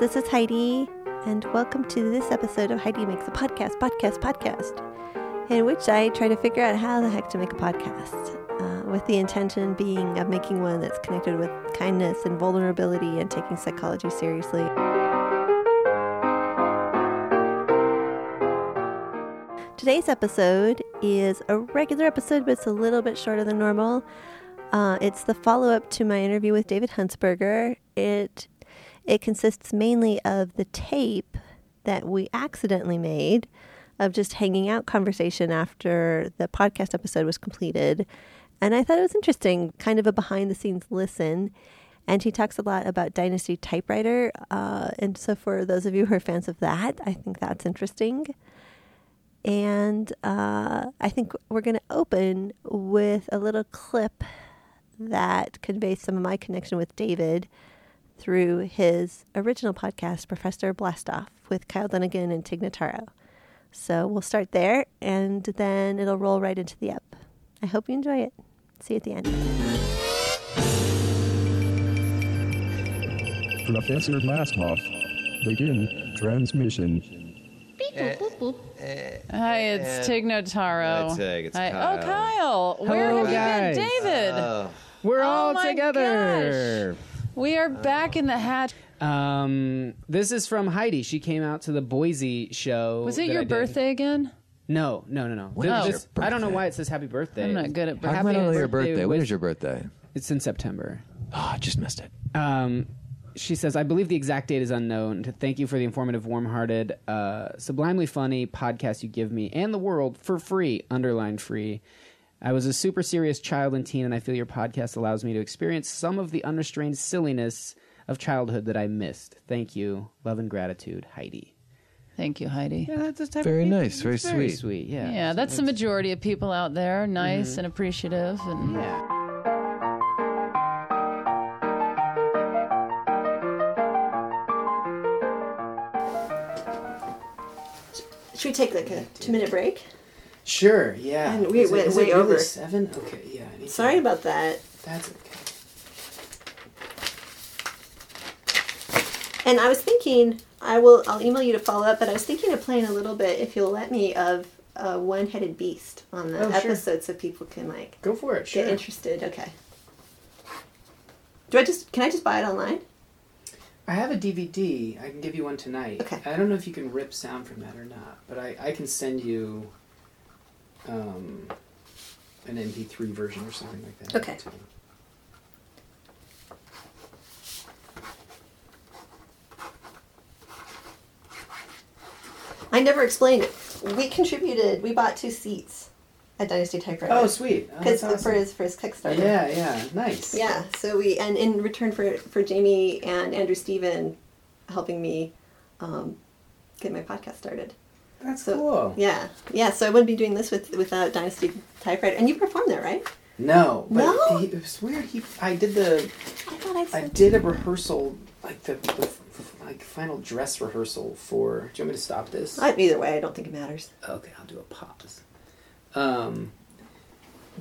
This is Heidi, and welcome to this episode of Heidi Makes a Podcast, Podcast, Podcast, in which I try to figure out how the heck to make a podcast, uh, with the intention being of making one that's connected with kindness and vulnerability and taking psychology seriously. Today's episode is a regular episode, but it's a little bit shorter than normal. Uh, it's the follow up to my interview with David Huntsberger. It it consists mainly of the tape that we accidentally made of just hanging out conversation after the podcast episode was completed. And I thought it was interesting, kind of a behind the scenes listen. And he talks a lot about Dynasty Typewriter. Uh, and so, for those of you who are fans of that, I think that's interesting. And uh, I think we're going to open with a little clip that conveys some of my connection with David through his original podcast, Professor Blastoff, with Kyle Dunnigan and Tig Notaro. So we'll start there and then it'll roll right into the up. I hope you enjoy it. See you at the end. Professor Blastoff. Begin transmission. Eh, eh, Hi, it's eh. Tig Notaro. Hi, Tig, it's Hi. Oh, Kyle. Oh, Kyle. Where Hello, have guys. you been, David? Oh, We're Oh all my together. We are back in the hat. Um, this is from Heidi. She came out to the Boise show. Was it that your I did. birthday again? No, no, no, no. When Th- is this- your I don't know why it says happy birthday. I'm not good at How birthday. come I don't know your birthday birthday? When was- is your birthday? It's in September. Oh, I just missed it. Um, she says, I believe the exact date is unknown. To thank you for the informative, warm hearted, uh, sublimely funny podcast you give me and the world for free, underline free. I was a super serious child and teen, and I feel your podcast allows me to experience some of the unrestrained silliness of childhood that I missed. Thank you. Love and gratitude, Heidi. Thank you, Heidi. Yeah, that's the type Very of people- nice, very very sweet. sweet. Yeah, Yeah, that's the majority of people out there. Nice mm-hmm. and appreciative. And yeah. Should we take like a two minute break? Sure. Yeah. And we Is it- went it way really over. seven. Okay. Yeah. Need to- Sorry about that. That's okay. And I was thinking, I will, I'll email you to follow up, but I was thinking of playing a little bit, if you'll let me, of uh, a one headed beast on the Oh, sure. episode so people can like Go for it. Sure. get interested. Okay. Do I just, can I just buy it online? I have a DVD. I can give you one tonight. Okay. I don't know if you can rip sound from that or not, but I, I can send you um, an MP3 version or something like that. Okay. too. I never explained it. We contributed, we bought two seats at Dynasty Typewriter. Oh, sweet. Oh, Because for awesome. his for his Kickstarter. Yeah, yeah. Nice. Yeah. So we and in return for for Jamie and Andrew Steven helping me um, get my podcast started. That's So cool. yeah, yeah. So I wouldn't be doing this with without Dynasty Typewriter. And you performed there, right? No, but No? He, it was weird. He, I did the, I thought I did a rehearsal, like the, the like final dress rehearsal for. Do you want me to stop this? I, either way, I don't think it matters. Okay, I'll do a pause. Um,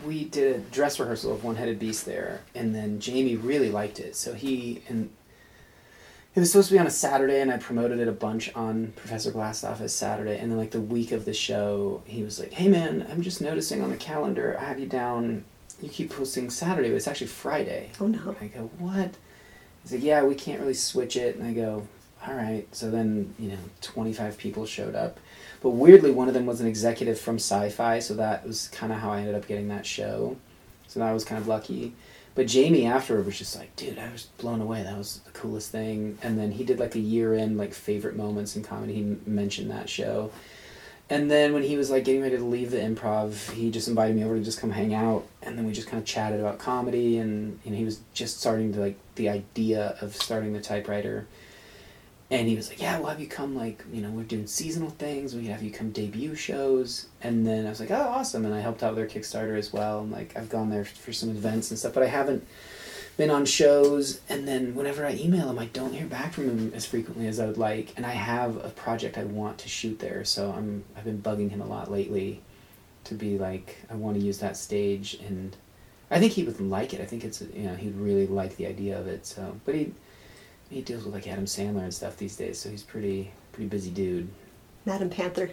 we did a dress rehearsal of One Headed Beast there, and then Jamie really liked it. So he and it was supposed to be on a Saturday, and I promoted it a bunch on Professor Blastoff as Saturday. And then like the week of the show, he was like, "Hey man, I'm just noticing on the calendar, I have you down. You keep posting Saturday, but it's actually Friday." Oh no. I go, what? He's like, yeah, we can't really switch it. And I go, all right. So then, you know, 25 people showed up. But weirdly, one of them was an executive from Sci Fi, so that was kind of how I ended up getting that show. So that was kind of lucky. But Jamie afterward was just like, dude, I was blown away. That was the coolest thing. And then he did like a year in, like, favorite moments in comedy. He mentioned that show. And then when he was like getting ready to leave the improv, he just invited me over to just come hang out, and then we just kind of chatted about comedy, and he was just starting to like the idea of starting the typewriter, and he was like, "Yeah, we'll have you come like you know we're doing seasonal things. We have you come debut shows." And then I was like, "Oh, awesome!" And I helped out with their Kickstarter as well, and like I've gone there for some events and stuff, but I haven't been on shows. And then whenever I email him I don't hear back from him as frequently as I would like. And I have a project I want to shoot there. So I'm I've been bugging him a lot lately to be like I want to use that stage. And I think he would like it. I think it's you know he'd really like the idea of it. So but he he deals with like Adam Sandler and stuff these days, so he's pretty pretty busy dude. Madam Panther.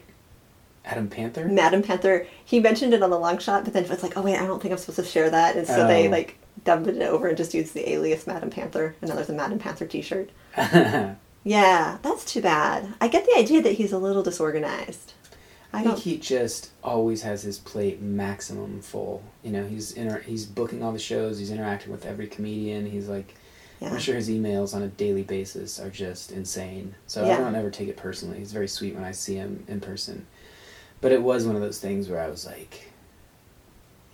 Adam Panther. Madam Panther. He mentioned it on the LongShot, but then it's like, oh wait, I don't think I'm supposed to share that, and so they Oh. like dubbed it over and just used the alias Madam Panther, and now there's a Madam Panther T-shirt. Yeah, that's too bad. I get the idea that he's a little disorganized. I I think don't. he just always has his plate maximum full. You know, he's inter- he's booking all the shows. He's interacting with every comedian. He's like, Yeah. I'm sure his emails on a daily basis are just insane. So Yeah. I don't ever take it personally. He's very sweet when I see him in person. But it was one of those things where I was like,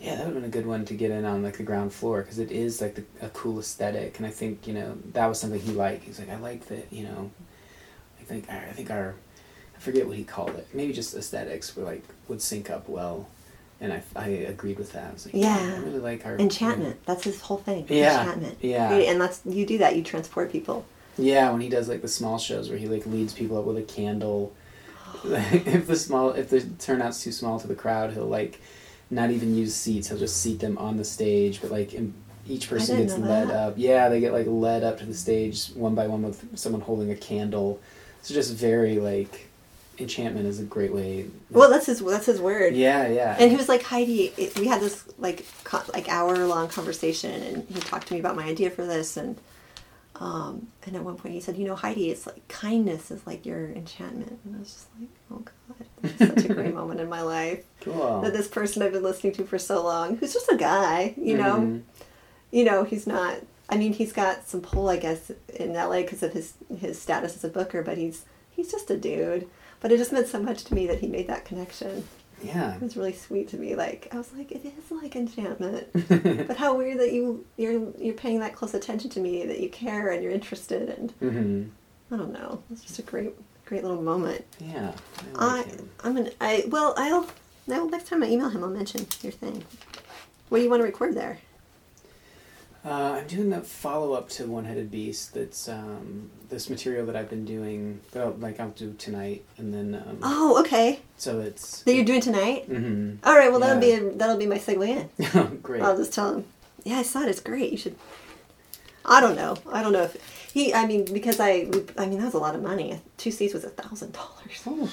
yeah, that would have been a good one to get in on like the ground floor because it is like the, a cool aesthetic, and I think you know that was something he liked. He's like, I like that, you know. I think I think our, I forget what he called it. Maybe just aesthetics were like would sync up well, and I I agreed with that. Like, Yeah. I really like our Enchantment. That's his whole thing. Yeah, Enchantment. yeah. And that's you do that. You transport people. Yeah, when he does like the small shows where he like leads people up with a candle. if the small if the turnout's too small to the crowd, he'll like not even use seats. He'll just seat them on the stage, but like in, each person gets led that. up. Yeah, they get like led up to the stage one by one with someone holding a candle. It's just very like enchantment is a great way. Well, that's his. That's his word. yeah, yeah. And he was like, Heidi, it, we had this like co- like hour long conversation, and he talked to me about my idea for this, and um, and at one point he said, you know, Heidi, it's like kindness is like your enchantment, and I was just like, oh god, such a great moment in my life cool. that this person I've been listening to for so long, who's just a guy, you know, Mhm. you know, he's not. I mean, he's got some pull, I guess, in LA because of his his status as a booker, but he's he's just a dude. But it just meant so much to me that he made that connection. Yeah. It was really sweet to me. Like I was like, it is like enchantment. but how weird that you you're you're paying that close attention to me, that you care and you're interested, and hmm I don't know. It's just a great great little moment. Yeah. I I like him. I'm gonna I well I'll now next time I email him I'll mention your thing. What do you want to record there? Uh, I'm doing the follow up to One Headed Beast. That's um, this material that I've been doing. That I'll, like I'll do tonight, and then um, Oh, okay. so it's. That you're doing tonight. hmm All right. Well, that'll be a, that'll be my segue in. Great. I'll just tell him. Yeah, I saw it. It's great. You should. I don't know. I don't know if he. I mean, because I. I mean, that was a lot of money. Two seats was a thousand dollars.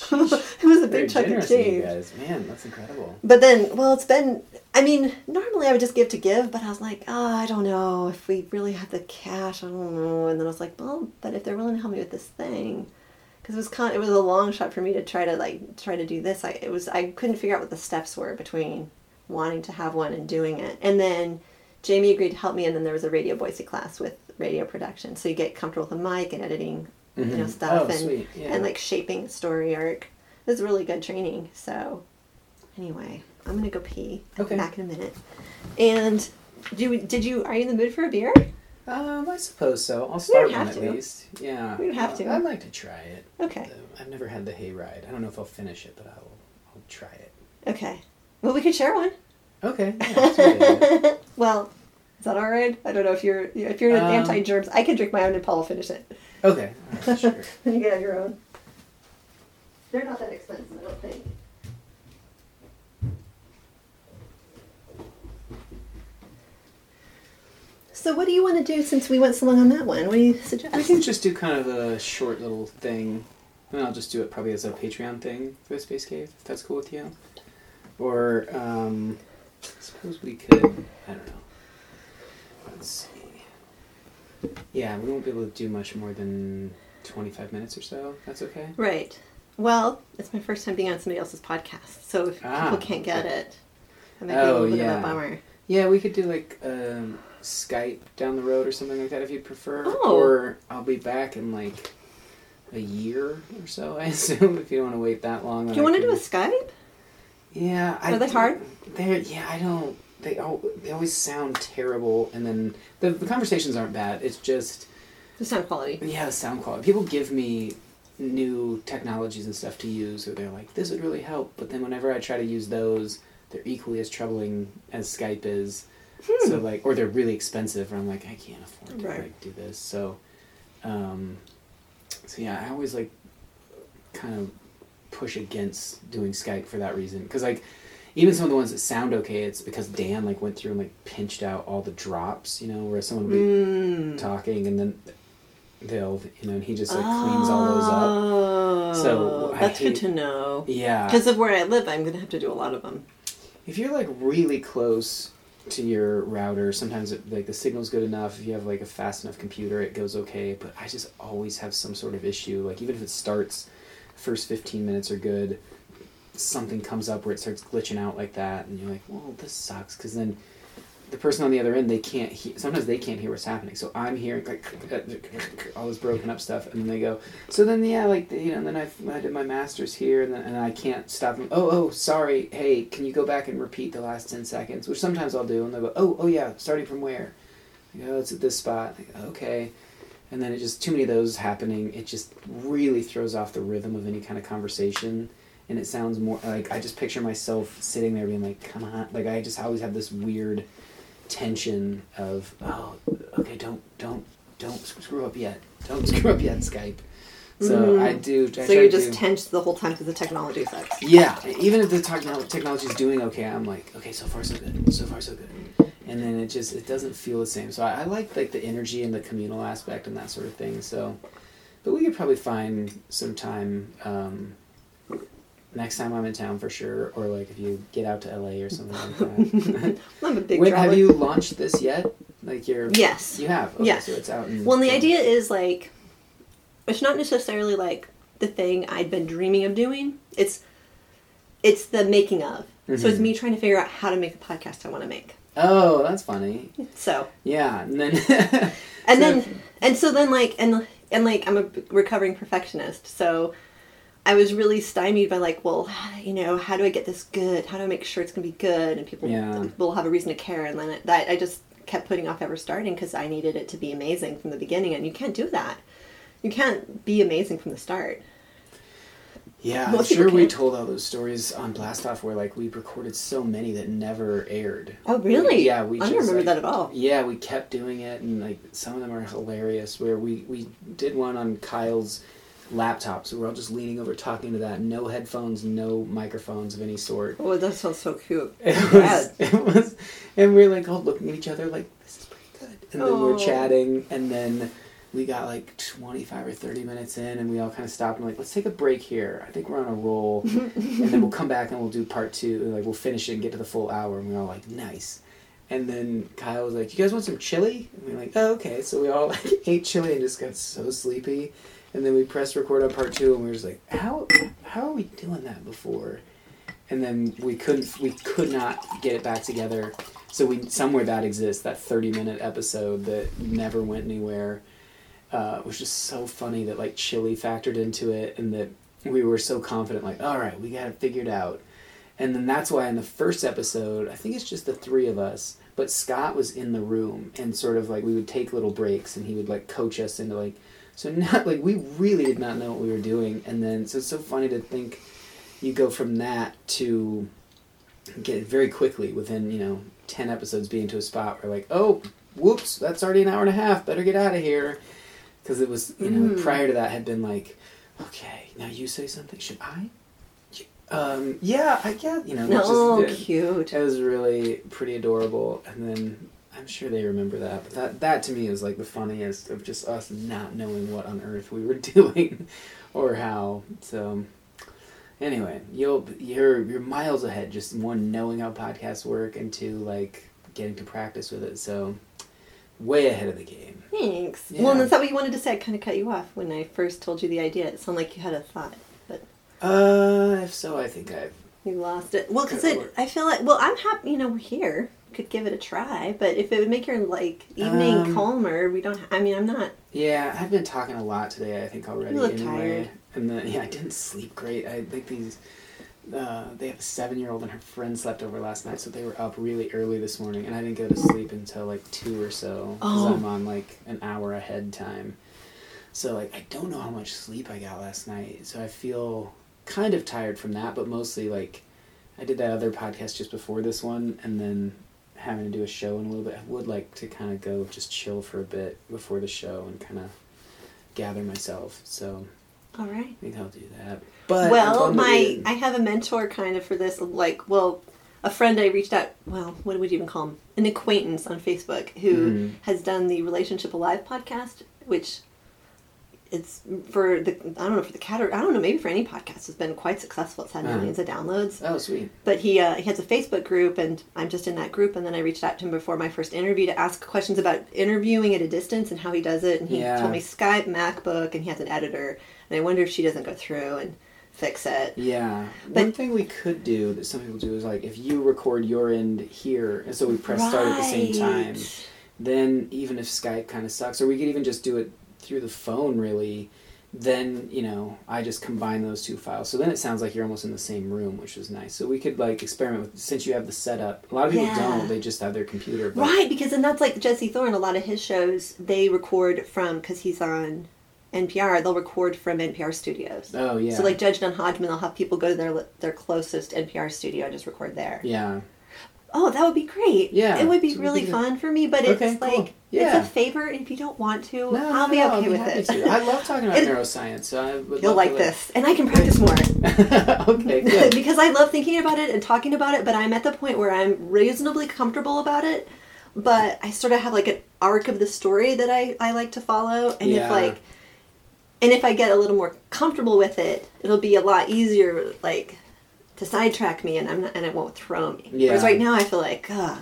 It was a big chunk of generous of you change. guys. Man, that's incredible. But then, well, it's been. I mean, normally I would just give to give, but I was like, oh, I don't know if we really have the cash. I don't know. And then I was like, well, but if they're willing to help me with this thing, because it was kind, it was a long shot for me to try to like try to do this. I it was I couldn't figure out what the steps were between wanting to have one and doing it. And then Jamie agreed to help me, and then there was a radio Boise class with radio production, so you get comfortable with a mic and editing, you know, Mhm. stuff Oh, and. Yeah. and like shaping story arc. It was really good training. So anyway, I'm gonna go pee. I'll Okay. Back in a minute. And do you, did you are you in the mood for a beer? Um, I suppose so. I'll start one at to. least. Yeah. We don't have to. I'd like to try it. Okay. Uh, I've never had the hayride. I don't know if I'll finish it, but I'll I'll try it. Okay. Well, we could share one. Okay. Yeah, that's a good idea. Well, is that all right? I don't know if you're if you're Um, anti germs. I can drink my own and Paul will finish it. Okay. All right, sure. Then you can have your own. They're not that expensive, I don't think. So what do you want to do since we went so long on that one? What do you suggest? We can just do kind of a short little thing, and I'll just do it probably as a Patreon thing for the Space Cave, if that's cool with you. Or, um, I suppose we could, I don't know. Let's see. Yeah, we won't be able to do much more than 25 minutes or so. That's okay? Right. Well, it's my first time being on somebody else's podcast, so if Ah, people can't get okay. it, that might be a Oh, little bit of yeah. a bummer. Yeah, we could do like um, Skype down the road or something like that if you'd prefer. Oh. Or I'll be back in like a year or so, I assume, if you don't want to wait that long. Do you want to do a Skype? Yeah, I Are they do- hard? They're yeah, I don't. They al- they always sound terrible, and then the the conversations aren't bad. It's just The sound quality. yeah, the sound quality. People give me new technologies and stuff to use, or they're like, "This would really help," but then whenever I try to use those, they're equally as troubling as Skype is. So like, or they're really expensive, or I'm like, I can't afford to Right. like do this. So, um, so yeah, I always like kind of push against doing Skype for that reason. Because like, even some of the ones that sound okay, it's because Dan like went through and like pinched out all the drops, you know, where someone would be Mm. talking and then they'll you know, and he just like cleans all those up. Oh, So, I that's good to know. Yeah. Because of where I live, I'm gonna have to do a lot of them. If you're like really close to your router, sometimes it, like the signal's good enough. If you have like a fast enough computer, it goes okay. But I just always have some sort of issue. Like even if it starts, first 15 minutes are good. Something comes up where it starts glitching out like that, and you're like, "Well, this sucks." Because then the person on the other end, they can't. He- sometimes they can't hear what's happening. So I'm hearing like all this broken up stuff, and then they go. So then yeah, like you know, and then I, I did my masters here, and then and I can't stop them. Oh oh, sorry. Hey, can you go back and repeat the last ten seconds? Which sometimes I'll do, and they'll go. Oh oh yeah, starting from where? I go, oh, it's at this spot. Go, okay. And then it just too many of those happening. It just really throws off the rhythm of any kind of conversation, and it sounds more like I just picture myself sitting there being like, "Come on!" Like I just always have this weird tension of, "Oh, okay, don't don't don't screw up yet. Don't screw up yet, Skype." So I do. I. So you're just do- tense the whole time because the technology sucks. yeah, even if the technology is doing okay, I'm like, okay, so far so good, so far so good, and then it just it doesn't feel the same. So I, I like like the energy and the communal aspect and that sort of thing. So, but we could probably find some time um, next time I'm in town for sure, or like if you get out to LA or something like that. I'm a big Wait, traveler. have you launched this yet? Like you're Yes. you have okay, Yes. so it's out. In, Well, the idea is like, it's not necessarily like the thing I'd been dreaming of doing. It's, it's the making of. So it's Mhm. me trying to figure out how to make the podcast I want to make. Oh, that's funny. So Yeah, and then and So- then and so then like and and like I'm a recovering perfectionist, so I was really stymied by like, well, you know, how do I get this good? How do I make sure it's gonna be good and people Yeah. will have a reason to care? And then it, that I just kept putting off ever starting because I needed it to be amazing from the beginning, and you can't do that. You can't be amazing from the start. Yeah, I'm sure we told all those stories on Blastoff where like we recorded so many that never aired. Oh, really? Yeah, we I just don't remember like- that at all. Yeah, we kept doing it and like some of them are hilarious where we we did one on Kyle's laptop, so we're all just leaning over talking to that, no headphones, no microphones of any sort. Oh, that sounds so cute. It was, it was, and we are like all looking at each other like this is pretty good. And then we Oh. were chatting, and then we got like twenty five or thirty minutes in, and we all kind of stopped and like let's take a break here. I think we're on a roll, and then we'll come back and we'll do part two. And like we'll finish it and get to the full hour, and we are all like nice. And then Kyle was like, "You guys want some chili?" And we are like, "Oh, okay." So we all like ate chili and just got so sleepy. And then we pressed record on part two, and we were just like, "How how are we doing that before?" and then we couldn't we could not get it back together so we somewhere that exists that 30 minute episode that never went anywhere uh, was just so funny that like chili factored into it and that we were so confident like all right we got it figured out and then that's why in the first episode i think it's just the three of us but scott was in the room and sort of like we would take little breaks and he would like coach us into like so not like we really did not know what we were doing and then so it's so funny to think you go from that to get very quickly within you know 10 episodes being to a spot where like oh whoops that's already an hour and a half better get out of here because it was you know Mm. prior to that had been like okay now you say something should I um yeah i get you know No, just- cute. it was really pretty adorable and then i'm sure they remember that but that that to me is like the funniest of just us not knowing what on earth we were doing or how so anyway you'll you're you're miles ahead just one knowing how podcasts work and two like getting to practice with it so way ahead of the game Thanks. Yeah. Well, is that what you wanted to say? I kind of cut you off when I first told you the idea. It sounded like you had a thought, but uh if so i think i've you lost it. Well, because it—I feel like, well, I'm happy. You know, we're here. Could give it a try, but if it would make your like evening Um, calmer, we don't. I mean, I'm not. Yeah, I've been talking a lot today. I think already. You look anyway. tired. And then yeah, I didn't sleep great. I think these. Uh, they have a seven-year-old and her friend slept over last night, so they were up really early this morning, and I didn't go to sleep until like two or so because Oh. I'm on like an hour ahead time. So like I don't know how much sleep I got last night, so I feel kind of tired from that, but mostly like I did that other podcast just before this one, and then having to do a show in a little bit. I would like to kind of go just chill for a bit before the show and kind of gather myself. So All right. I think I'll do that. But well, my I have a mentor kind of for this. Like, well, a friend I reached out. Well, what would you even call him? An acquaintance on Facebook who Mhm. has done the Relationship Alive podcast, which it's for the I don't know for the cat or I don't know maybe for any podcast has been quite successful. It's had Uh-huh. millions of downloads. Oh, sweet. But he uh, he has a Facebook group, and I'm just in that group. And then I reached out to him before my first interview to ask questions about interviewing at a distance and how he does it. And he Yeah. told me Skype, MacBook, and he has an editor. And I wonder if she doesn't go through and fix it. Yeah. But- One thing we could do that some people do is like if you record your end here, and so we press start at the same time, then even if Skype kind of sucks, or we could even just do it through the phone, really. Then you know, I just combine those two files, so then it sounds like you're almost in the same room, which is nice. So we could like experiment with since you have the setup. A lot of people Yeah. don't; they just have their computer. But Right, because and that's like Jesse Thorn. A lot of his shows they record from because he's on NPR. They'll record from NPR studios. Oh yeah. So like Judge John Hodgman, they'll have people go to their their closest NPR studio and just record there. yeah. Oh, that would be great. Yeah, it would be really fun for me. But it's Okay, cool. like Yeah. it's a favor, if you don't want to, No, I'll be no, okay I'll be with it. to. I love talking about neuroscience. So I would You'll like this, and I can practice more. okay, good. because I love thinking about it and talking about it, but I'm at the point where I'm reasonably comfortable about it. But I sort of have like an arc of the story that I, I like to follow, and Yeah. if like, and if I get a little more comfortable with it, it'll be a lot easier like to sidetrack me, and I'm not, and it won't throw me. Yeah. Whereas right now I feel like, ugh.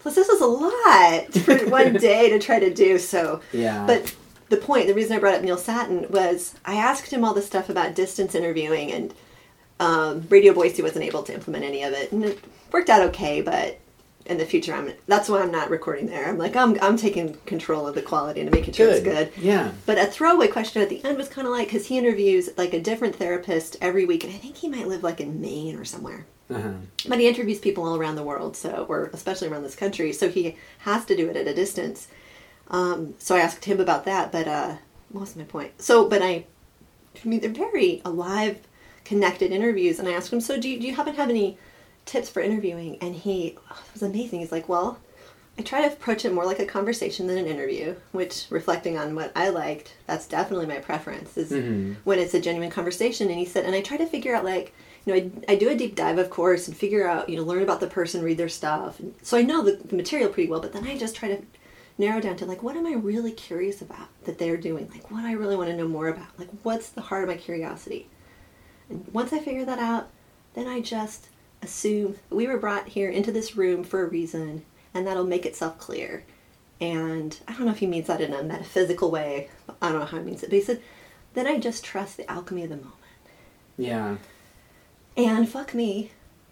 Plus, this is a lot for one day to try to do. So, Yeah. but the point, the reason I brought up Neil Sattin was I asked him all this stuff about distance interviewing, and um, Radio Boise wasn't able to implement any of it, and it worked out okay. But in the future, I'm that's why I'm not recording there. I'm like I'm I'm taking control of the quality and making sure good. it's good. Yeah. But a throwaway question at the end was kind of like because he interviews like a different therapist every week, and I think he might live like in Maine or somewhere. Uh-huh. But he interviews people all around the world, so or especially around this country, so he has to do it at a distance. Um, so I asked him about that, but uh, what was my point? So, but I, I mean, they're very alive, connected interviews, and I asked him, so do you, do you happen to have any tips for interviewing? And he oh, was amazing. He's like, well, I try to approach it more like a conversation than an interview, which reflecting on what I liked, that's definitely my preference is Mhm. when it's a genuine conversation. And he said, and I try to figure out like, you know, I, I do a deep dive, of course, and figure out, you know, learn about the person, read their stuff. And so I know the, the material pretty well, but then I just try to narrow down to like, what am I really curious about that they're doing? Like, what I really want to know more about? Like, what's the heart of my curiosity? And once I figure that out, then I just assume we were brought here into this room for a reason, and that'll make itself clear. And I don't know if he means that in a metaphysical way. I don't know how he means it, but he said, then I just trust the alchemy of the moment. Yeah. And fuck me,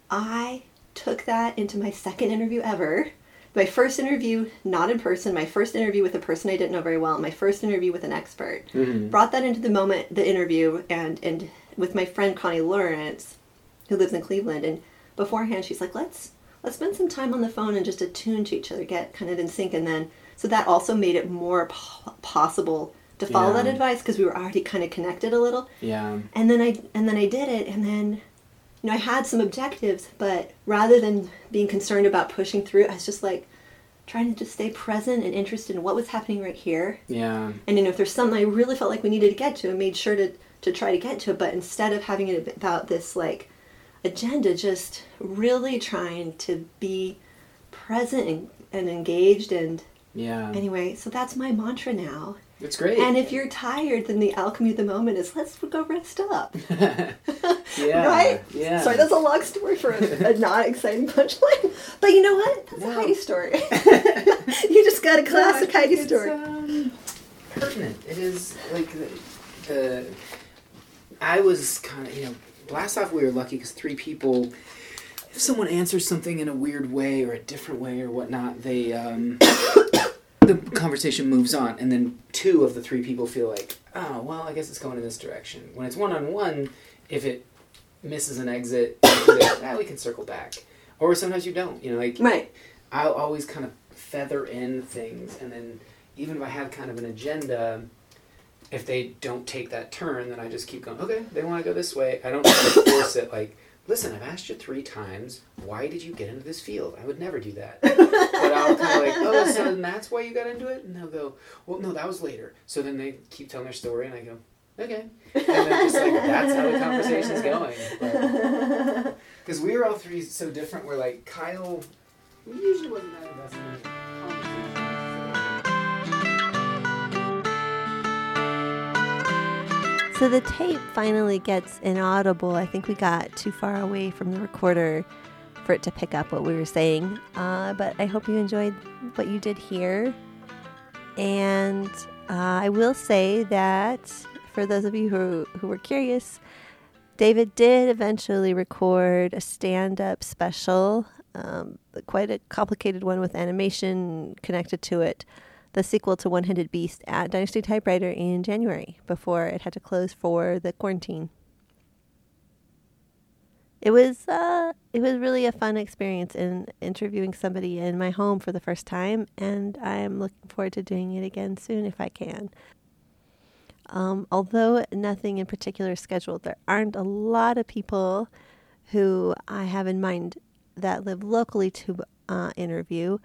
I took that into my second interview ever. My first interview, not in person, my first interview with a person I didn't know very well, my first interview with an expert. Mhm. Brought that into the moment, the interview, and, and with my friend Connie Lawrence, who lives in Cleveland. And beforehand, she's like, let's let's spend some time on the phone and just attune to each other, get kind of in sync. And then, so that also made it more po- possible to follow Yeah. that advice because we were already kind of connected a little Yeah. and then I and then I did it, and then you know I had some objectives, but rather than being concerned about pushing through, I was just like trying to just stay present and interested in what was happening right here. Yeah. And you know, if there's something I really felt like we needed to get to, I made sure to to try to get to it. But instead of having it about this like agenda, just really trying to be present and, and engaged. And Yeah. anyway, so that's my mantra now. It's great. And if you're tired, then the alchemy of the moment is let's go rest up. yeah. Right? Yeah. Sorry, that's a long story for a, a not exciting punchline. But you know what? That's No. a Heidi story. you just got a classic Heidi story. Um, pertinent. It is like the, the I was kind of you know Blastoff. We were lucky because three people. If someone answers something in a weird way or a different way or whatnot, they um, the conversation moves on, and then two of the three people feel like, oh well, I guess it's going in this direction. When it's one on one, if it misses an exit, say, ah, we can circle back. Or sometimes you don't. You know, like Right. I'll always kind of feather in things, and then even if I have kind of an agenda, if they don't take that turn, then I just keep going. Okay, they want to go this way. I don't force it. Like, listen, I've asked you three times. Why did you get into this field? I would never do that. but I'll kind of like, oh, so then that's why you got into it, and they'll go, well, no, that was later. So then they keep telling their story, and I go, okay, and then just like that's how the conversation's going. Because we were all three so different. We're like Kyle. We usually wasn't that So the tape finally gets inaudible. I think we got too far away from the recorder for it to pick up what we were saying. Uh, but I hope you enjoyed what you did here. And uh, I will say that for those of you who, who were curious, David did eventually record a stand up special, um, quite a complicated one with animation connected to it, the sequel to One Handed Beast at Dynasty Typewriter in January before it had to close for the quarantine. It was uh, it was really a fun experience in interviewing somebody in my home for the first time, and I am looking forward to doing it again soon if I can. Um, although nothing in particular is scheduled, there aren't a lot of people who I have in mind that live locally to uh, interview.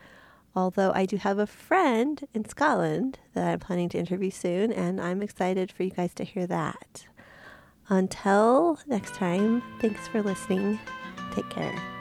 Although I do have a friend in Scotland that I'm planning to interview soon, and I'm excited for you guys to hear that. Until next time, thanks for listening. Take care.